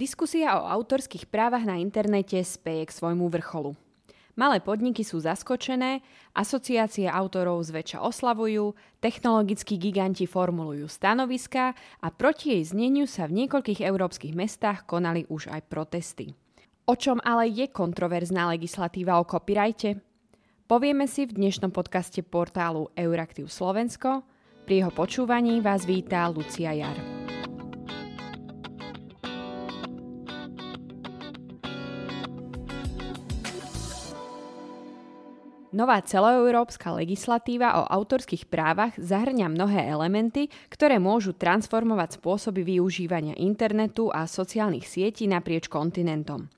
Diskusia o autorských právach na internete speje k svojmu vrcholu. Malé podniky sú zaskočené, asociácie autorov zväčša oslavujú, technologickí giganti formulujú stanoviska a proti jej zneniu sa v niekoľkých európskych mestách konali už aj protesty. O čom ale je kontroverzná legislatíva o copyrighte? Povieme si v dnešnom podcaste portálu Euraktiv Slovensko. Pri jeho počúvaní vás vítá Lucia Jar. Nová celoeurópska legislatíva o autorských právach zahrňa mnohé elementy, ktoré môžu transformovať spôsoby využívania internetu a sociálnych sietí naprieč kontinentom.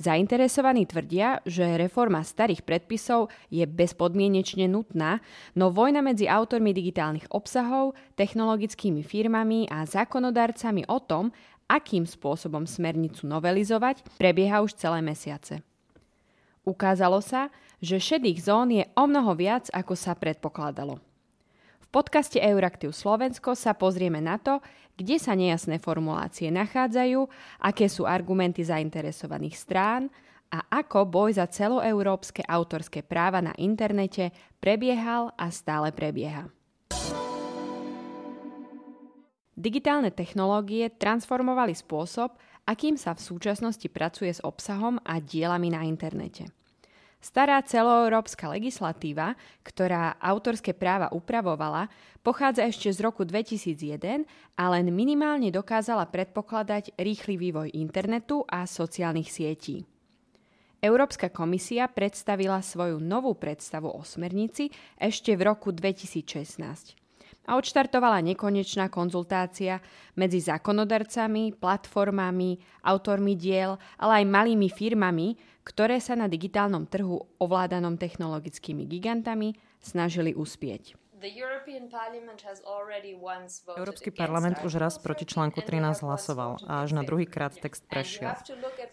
Zainteresovaní tvrdia, že reforma starých predpisov je bezpodmienečne nutná, no vojna medzi autormi digitálnych obsahov, technologickými firmami a zákonodarcami o tom, akým spôsobom smernicu novelizovať, prebieha už celé mesiace. Ukázalo sa, že šedých zón je o mnoho viac, ako sa predpokladalo. V podcaste Euraktiv Slovensko sa pozrieme na to, kde sa nejasné formulácie nachádzajú, aké sú argumenty zainteresovaných strán a ako boj za celoeurópske autorské práva na internete prebiehal a stále prebieha. Digitálne technológie transformovali spôsob, akým sa v súčasnosti pracuje s obsahom a dielami na internete. Stará celoeurópska legislatíva, ktorá autorské práva upravovala, pochádza ešte z roku 2001 a len minimálne dokázala predpokladať rýchly vývoj internetu a sociálnych sietí. Európska komisia predstavila svoju novú predstavu o smernici ešte v roku 2016 a odštartovala nekonečná konzultácia medzi zákonodarcami, platformami, autormi diel, ale aj malými firmami, ktoré sa na digitálnom trhu ovládanom technologickými gigantami snažili uspieť. Európsky parlament už raz proti článku 13 hlasoval a až na druhý krát text prešiel.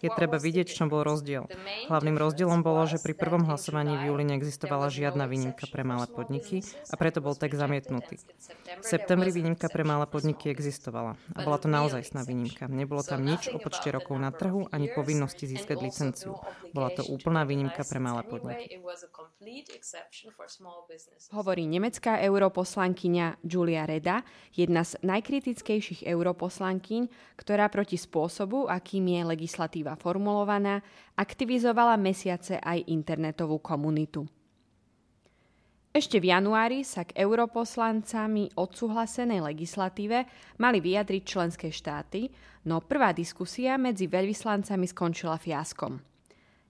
Je treba vidieť, v čom bol rozdiel. Hlavným rozdielom bolo, že pri prvom hlasovaní v júli neexistovala žiadna výnimka pre malé podniky a preto bol text zamietnutý. V septembri výnimka pre malé podniky existovala a bola to naozaj sná výnimka. Nebolo tam nič o počte rokov na trhu ani povinnosti získať licenciu. Bola to úplná výnimka pre malé podniky. Hovorí nemecká europoslankyňa Julia Reda, jedna z najkritickejších europoslankyň, ktorá proti spôsobu, akým je legislatíva formulovaná, aktivizovala mesiace aj internetovú komunitu. Ešte v januári sa k europoslancami odsúhlasenej legislatíve mali vyjadriť členské štáty, no prvá diskusia medzi veľvyslancami skončila fiaskom.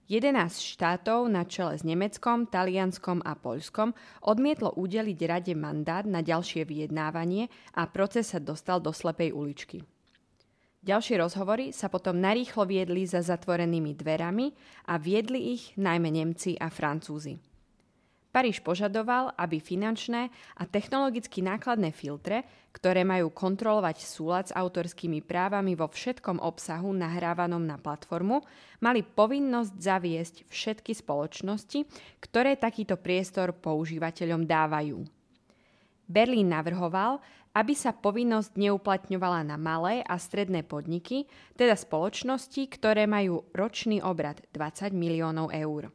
11 štátov na čele s Nemeckom, Talianskom a Poľskom odmietlo udeliť rade mandát na ďalšie vyjednávanie a proces sa dostal do slepej uličky. Ďalšie rozhovory sa potom narýchlo viedli za zatvorenými dverami a viedli ich najmä Nemci a Francúzi. Paríž požadoval, aby finančné a technologicky nákladné filtre, ktoré majú kontrolovať súlad s autorskými právami vo všetkom obsahu nahrávanom na platformu, mali povinnosť zaviesť všetky spoločnosti, ktoré takýto priestor používateľom dávajú. Berlín navrhoval, aby sa povinnosť neuplatňovala na malé a stredné podniky, teda spoločnosti, ktoré majú ročný obrad 20 miliónov eur.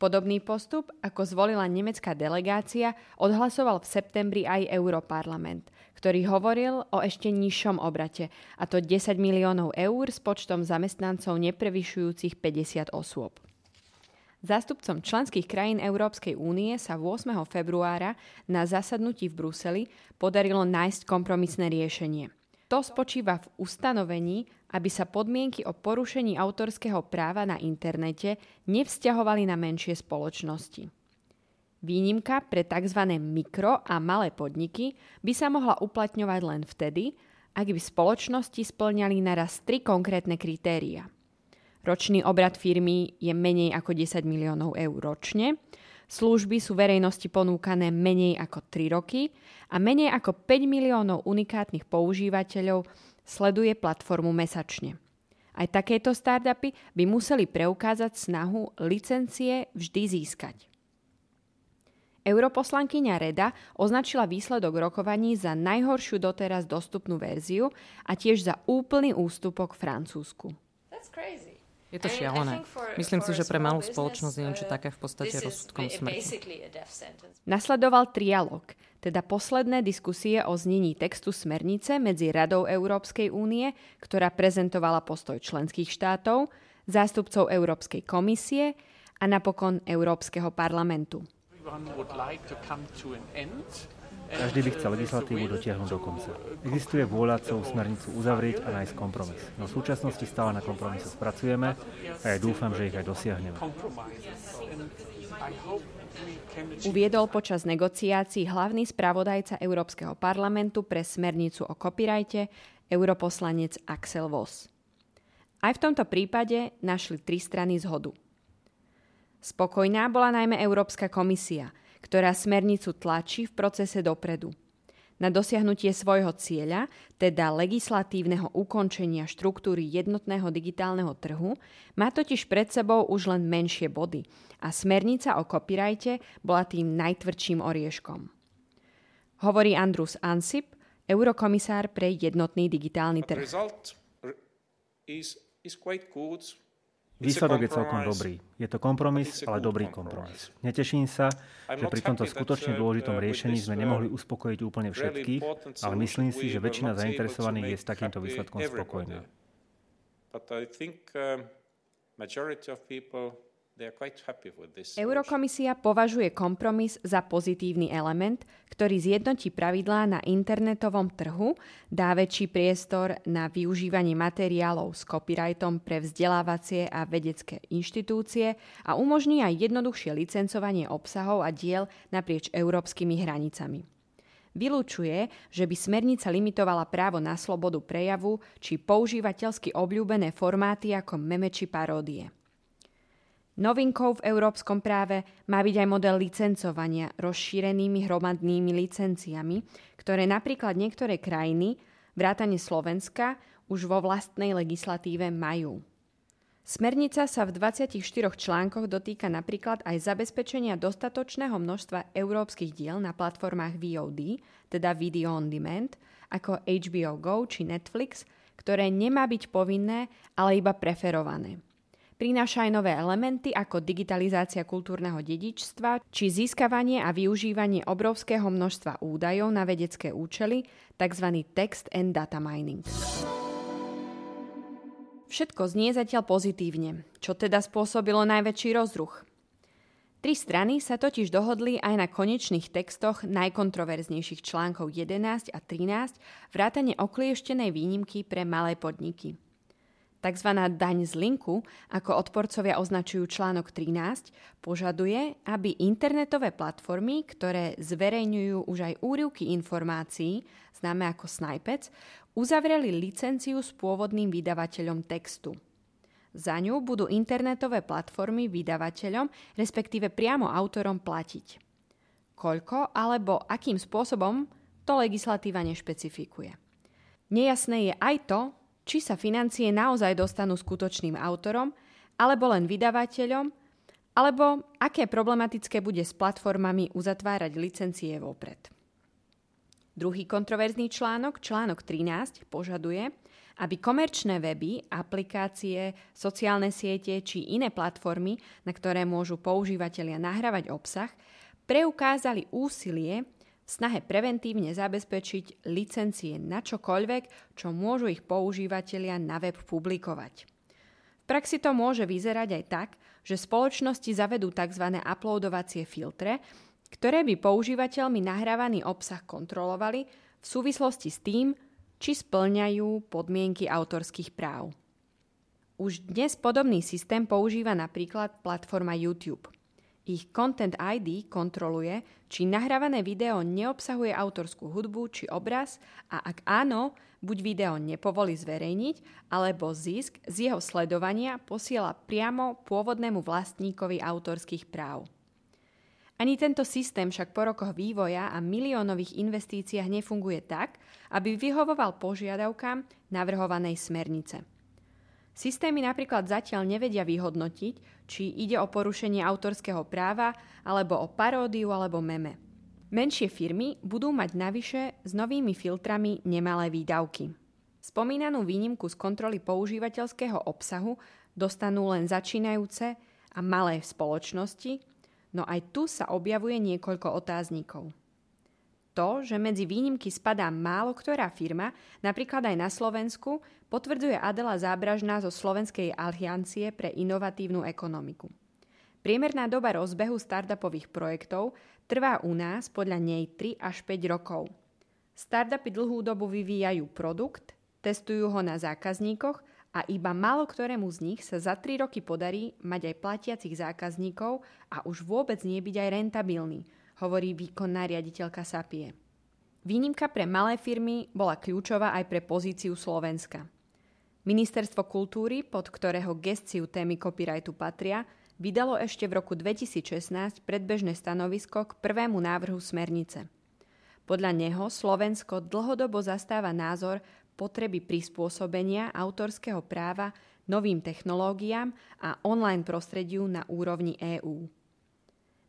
Podobný postup, ako zvolila nemecká delegácia, odhlasoval v septembri aj Europarlament, ktorý hovoril o ešte nižšom obrate, a to 10 miliónov eur s počtom zamestnancov neprevyšujúcich 50 osôb. Zástupcom členských krajín Európskej únie sa 8. februára na zasadnutí v Bruseli podarilo nájsť kompromisné riešenie – to spočíva v ustanovení, aby sa podmienky o porušení autorského práva na internete nevzťahovali na menšie spoločnosti. Výnimka pre tzv. mikro a malé podniky by sa mohla uplatňovať len vtedy, ak by spoločnosti splňali naraz tri konkrétne kritéria. Ročný obrad firmy je menej ako 10 miliónov eur ročne, Služby sú verejnosti ponúkané menej ako 3 roky a menej ako 5 miliónov unikátnych používateľov sleduje platformu mesačne. Aj takéto startupy by museli preukázať snahu licencie vždy získať. Europoslankyňa Reda označila výsledok rokovaní za najhoršiu doteraz dostupnú verziu a tiež za úplný ústupok Francúzsku. Je to šialené. Myslím si, že pre malú spoločnosť je niečo uh, také v podstate rozsudkom smrti. Nasledoval trialog, teda posledné diskusie o znení textu smernice medzi Radou Európskej únie, ktorá prezentovala postoj členských štátov, zástupcov Európskej komisie a napokon Európskeho parlamentu. Každý by chcel legislatívu dotiahnuť do konca. Existuje vôľa celú smernicu uzavrieť a nájsť kompromis. No v súčasnosti stále na kompromisoch pracujeme a ja dúfam, že ich aj dosiahneme. Uviedol počas negociácií hlavný spravodajca Európskeho parlamentu pre smernicu o copyrighte, europoslanec Axel Voss. Aj v tomto prípade našli tri strany zhodu. Spokojná bola najmä Európska komisia – ktorá smernicu tlačí v procese dopredu. Na dosiahnutie svojho cieľa, teda legislatívneho ukončenia štruktúry jednotného digitálneho trhu, má totiž pred sebou už len menšie body a smernica o copyrighte bola tým najtvrdším orieškom. Hovorí Andrus Ansip, eurokomisár pre jednotný digitálny trh. Výsledok je celkom dobrý. Je to kompromis, ale dobrý kompromis. Neteším sa, že pri tomto skutočne dôležitom riešení sme nemohli uspokojiť úplne všetkých, ale myslím si, že väčšina zainteresovaných je s takýmto výsledkom spokojná. Eurokomisia považuje kompromis za pozitívny element, ktorý zjednotí pravidlá na internetovom trhu, dá väčší priestor na využívanie materiálov s copyrightom pre vzdelávacie a vedecké inštitúcie a umožní aj jednoduchšie licencovanie obsahov a diel naprieč európskymi hranicami. Vylúčuje, že by smernica limitovala právo na slobodu prejavu či používateľsky obľúbené formáty ako meme či paródie. Novinkou v európskom práve má byť aj model licencovania rozšírenými hromadnými licenciami, ktoré napríklad niektoré krajiny, vrátane Slovenska, už vo vlastnej legislatíve majú. Smernica sa v 24 článkoch dotýka napríklad aj zabezpečenia dostatočného množstva európskych diel na platformách VOD, teda Video on Demand, ako HBO Go či Netflix, ktoré nemá byť povinné, ale iba preferované. Prináša aj nové elementy ako digitalizácia kultúrneho dedičstva či získavanie a využívanie obrovského množstva údajov na vedecké účely, tzv. text and data mining. Všetko znie zatiaľ pozitívne, čo teda spôsobilo najväčší rozruch. Tri strany sa totiž dohodli aj na konečných textoch najkontroverznejších článkov 11 a 13 vrátane oklieštenej výnimky pre malé podniky. Takzvaná daň z linku, ako odporcovia označujú článok 13, požaduje, aby internetové platformy, ktoré zverejňujú už aj úrivky informácií, známe ako snippets, uzavreli licenciu s pôvodným vydavateľom textu. Za ňu budú internetové platformy vydavateľom, respektíve priamo autorom platiť. Koľko alebo akým spôsobom to legislatíva nešpecifikuje. Nejasné je aj to, či sa financie naozaj dostanú skutočným autorom, alebo len vydavateľom, alebo aké problematické bude s platformami uzatvárať licencie vopred. Druhý kontroverzný článok, článok 13, požaduje, aby komerčné weby, aplikácie, sociálne siete či iné platformy, na ktoré môžu používateľia nahrávať obsah, preukázali úsilie snahe preventívne zabezpečiť licencie na čokoľvek, čo môžu ich používateľia na web publikovať. V praxi to môže vyzerať aj tak, že spoločnosti zavedú tzv. uploadovacie filtre, ktoré by používateľmi nahrávaný obsah kontrolovali v súvislosti s tým, či splňajú podmienky autorských práv. Už dnes podobný systém používa napríklad platforma YouTube – ich Content ID kontroluje, či nahrávané video neobsahuje autorskú hudbu či obraz a ak áno, buď video nepovolí zverejniť, alebo zisk z jeho sledovania posiela priamo pôvodnému vlastníkovi autorských práv. Ani tento systém však po rokoch vývoja a miliónových investíciách nefunguje tak, aby vyhovoval požiadavkám navrhovanej smernice. Systémy napríklad zatiaľ nevedia vyhodnotiť, či ide o porušenie autorského práva, alebo o paródiu alebo meme. Menšie firmy budú mať navyše s novými filtrami nemalé výdavky. Spomínanú výnimku z kontroly používateľského obsahu dostanú len začínajúce a malé spoločnosti, no aj tu sa objavuje niekoľko otáznikov. To, že medzi výnimky spadá málo ktorá firma, napríklad aj na Slovensku, potvrdzuje Adela Zábražná zo Slovenskej aliancie pre inovatívnu ekonomiku. Priemerná doba rozbehu startupových projektov trvá u nás podľa nej 3 až 5 rokov. Startupy dlhú dobu vyvíjajú produkt, testujú ho na zákazníkoch a iba málo ktorému z nich sa za 3 roky podarí mať aj platiacich zákazníkov a už vôbec nie byť aj rentabilný – hovorí výkonná riaditeľka Sapie. Výnimka pre malé firmy bola kľúčová aj pre pozíciu Slovenska. Ministerstvo kultúry, pod ktorého gestiu témy copyrightu patria, vydalo ešte v roku 2016 predbežné stanovisko k prvému návrhu smernice. Podľa neho Slovensko dlhodobo zastáva názor potreby prispôsobenia autorského práva novým technológiám a online prostrediu na úrovni EÚ.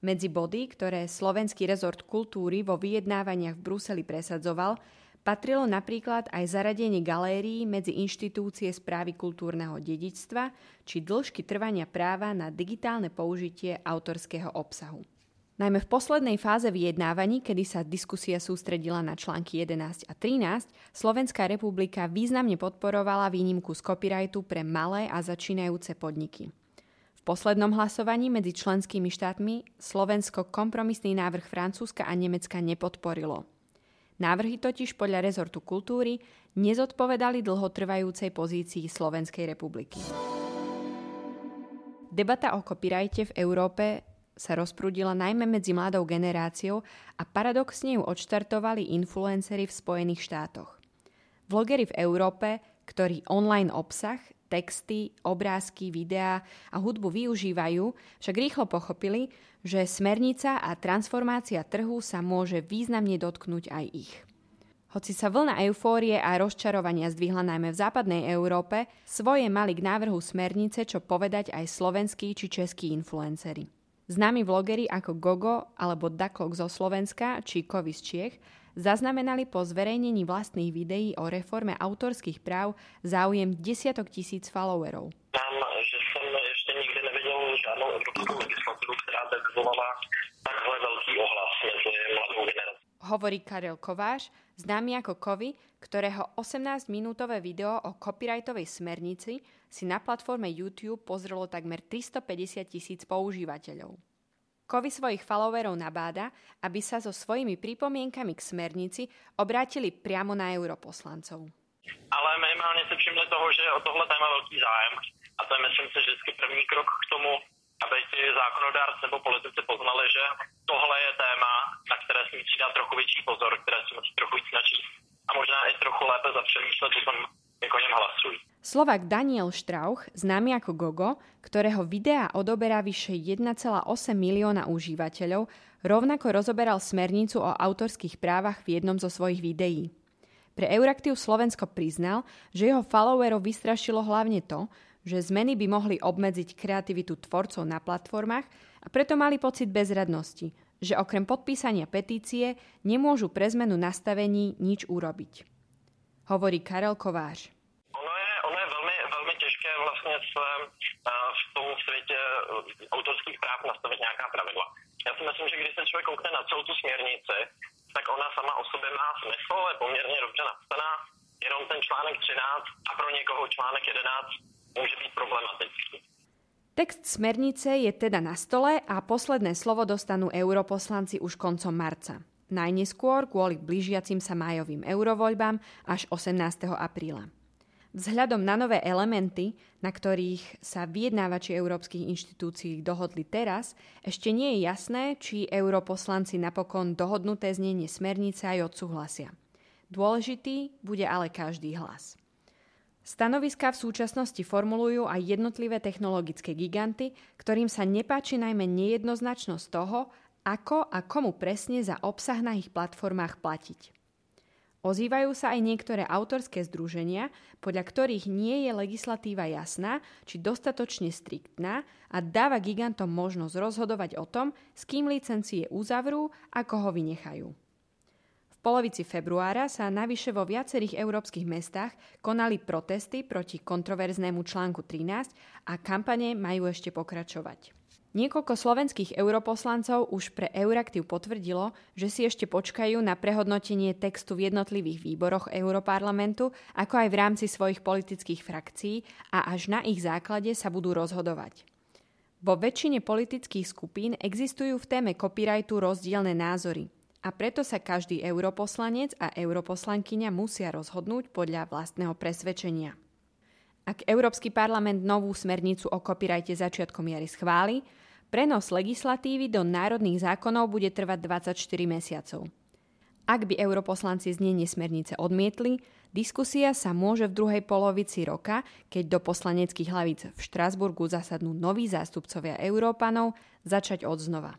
Medzi body, ktoré slovenský rezort kultúry vo vyjednávaniach v Bruseli presadzoval, patrilo napríklad aj zaradenie galérií medzi inštitúcie správy kultúrneho dedičstva či dĺžky trvania práva na digitálne použitie autorského obsahu. Najmä v poslednej fáze vyjednávaní, kedy sa diskusia sústredila na články 11 a 13, Slovenská republika významne podporovala výnimku z copyrightu pre malé a začínajúce podniky. V poslednom hlasovaní medzi členskými štátmi Slovensko kompromisný návrh Francúzska a Nemecka nepodporilo. Návrhy totiž podľa rezortu kultúry nezodpovedali dlhotrvajúcej pozícii Slovenskej republiky. Debata o copyrighte v Európe sa rozprúdila najmä medzi mladou generáciou a paradoxne ju odštartovali influencery v Spojených štátoch. Vlogery v Európe, ktorí online obsah texty, obrázky, videá a hudbu využívajú, však rýchlo pochopili, že smernica a transformácia trhu sa môže významne dotknúť aj ich. Hoci sa vlna eufórie a rozčarovania zdvihla najmä v západnej Európe, svoje mali k návrhu smernice čo povedať aj slovenskí či českí influenceri. Známi vlogery ako Gogo alebo Daklok zo Slovenska či Kovy Čiech zaznamenali po zverejnení vlastných videí o reforme autorských práv záujem desiatok tisíc followerov. Tam, že som ešte nikdy nevidel žiadnu európsku legislatívu, ktorá by vyvolala takhle veľký ohlas medzi mladou generáciou. Hovorí Karel Kováš, známy ako Kovy, ktorého 18-minútové video o copyrightovej smernici si na platforme YouTube pozrelo takmer 350 tisíc používateľov. Kovy svojich followerov nabáda, aby sa so svojimi pripomienkami k smernici obrátili priamo na europoslancov. Ale minimálně si všimli toho, že je o tohle téma velký zájem a to je myslím si vždycky první krok k tomu, aby ti zákonodárci nebo politici poznali, že tohle je téma, na které si musí dát trochu větší pozor, které si musí trochu víc načíst a možná i trochu lépe zapřemýšlet o tom, jak o něm hlasují. Slovak Daniel Štrauch, známy ako Gogo, ktorého videá odoberá vyše 1,8 milióna užívateľov, rovnako rozoberal smernicu o autorských právach v jednom zo svojich videí. Pre Euraktiv Slovensko priznal, že jeho followerov vystrašilo hlavne to, že zmeny by mohli obmedziť kreativitu tvorcov na platformách a preto mali pocit bezradnosti, že okrem podpísania petície nemôžu pre zmenu nastavení nič urobiť. Hovorí Karel Kovář. se v tom světě eh, autorských práv nastavit nějaká pravidla. Já si myslím, že když se člověk koukne na celou tu směrnici, tak ona sama o sobě má smysl, je poměrně dobře napsaná, jenom ten článek 13 a pro někoho článek 11 může být problematický. Text smernice je teda na stole a posledné slovo dostanú europoslanci už koncom marca. Najneskôr kvôli blížiacim sa májovým eurovoľbám až 18. apríla. Vzhľadom na nové elementy, na ktorých sa vyjednávači európskych inštitúcií dohodli teraz, ešte nie je jasné, či europoslanci napokon dohodnuté znenie smernice aj odsúhlasia. Dôležitý bude ale každý hlas. Stanoviska v súčasnosti formulujú aj jednotlivé technologické giganty, ktorým sa nepáči najmä nejednoznačnosť toho, ako a komu presne za obsah na ich platformách platiť. Ozývajú sa aj niektoré autorské združenia, podľa ktorých nie je legislatíva jasná či dostatočne striktná a dáva gigantom možnosť rozhodovať o tom, s kým licencie uzavrú a koho vynechajú. V polovici februára sa navyše vo viacerých európskych mestách konali protesty proti kontroverznému článku 13 a kampane majú ešte pokračovať. Niekoľko slovenských europoslancov už pre Euraktiv potvrdilo, že si ešte počkajú na prehodnotenie textu v jednotlivých výboroch Europarlamentu, ako aj v rámci svojich politických frakcií a až na ich základe sa budú rozhodovať. Vo väčšine politických skupín existujú v téme copyrightu rozdielne názory a preto sa každý europoslanec a europoslankyňa musia rozhodnúť podľa vlastného presvedčenia. Ak Európsky parlament novú smernicu o copyrighte začiatkom jary schváli, Prenos legislatívy do národných zákonov bude trvať 24 mesiacov. Ak by europoslanci znenie smernice odmietli, diskusia sa môže v druhej polovici roka, keď do poslaneckých hlavíc v Štrásburgu zasadnú noví zástupcovia Európanov, začať od znova.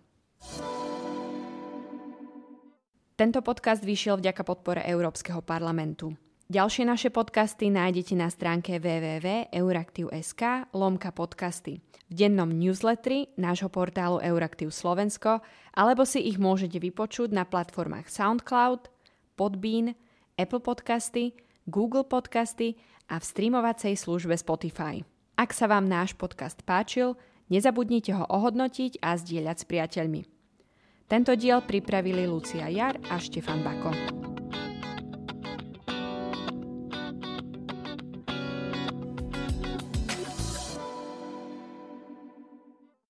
Tento podcast vyšiel vďaka podpore Európskeho parlamentu. Ďalšie naše podcasty nájdete na stránke www.euraktiv.sk lomka podcasty, v dennom newsletteri nášho portálu Euraktiv Slovensko, alebo si ich môžete vypočuť na platformách SoundCloud, Podbean, Apple Podcasty, Google Podcasty a v streamovacej službe Spotify. Ak sa vám náš podcast páčil, nezabudnite ho ohodnotiť a zdieľať s priateľmi. Tento diel pripravili Lucia Jar a Štefan Bako.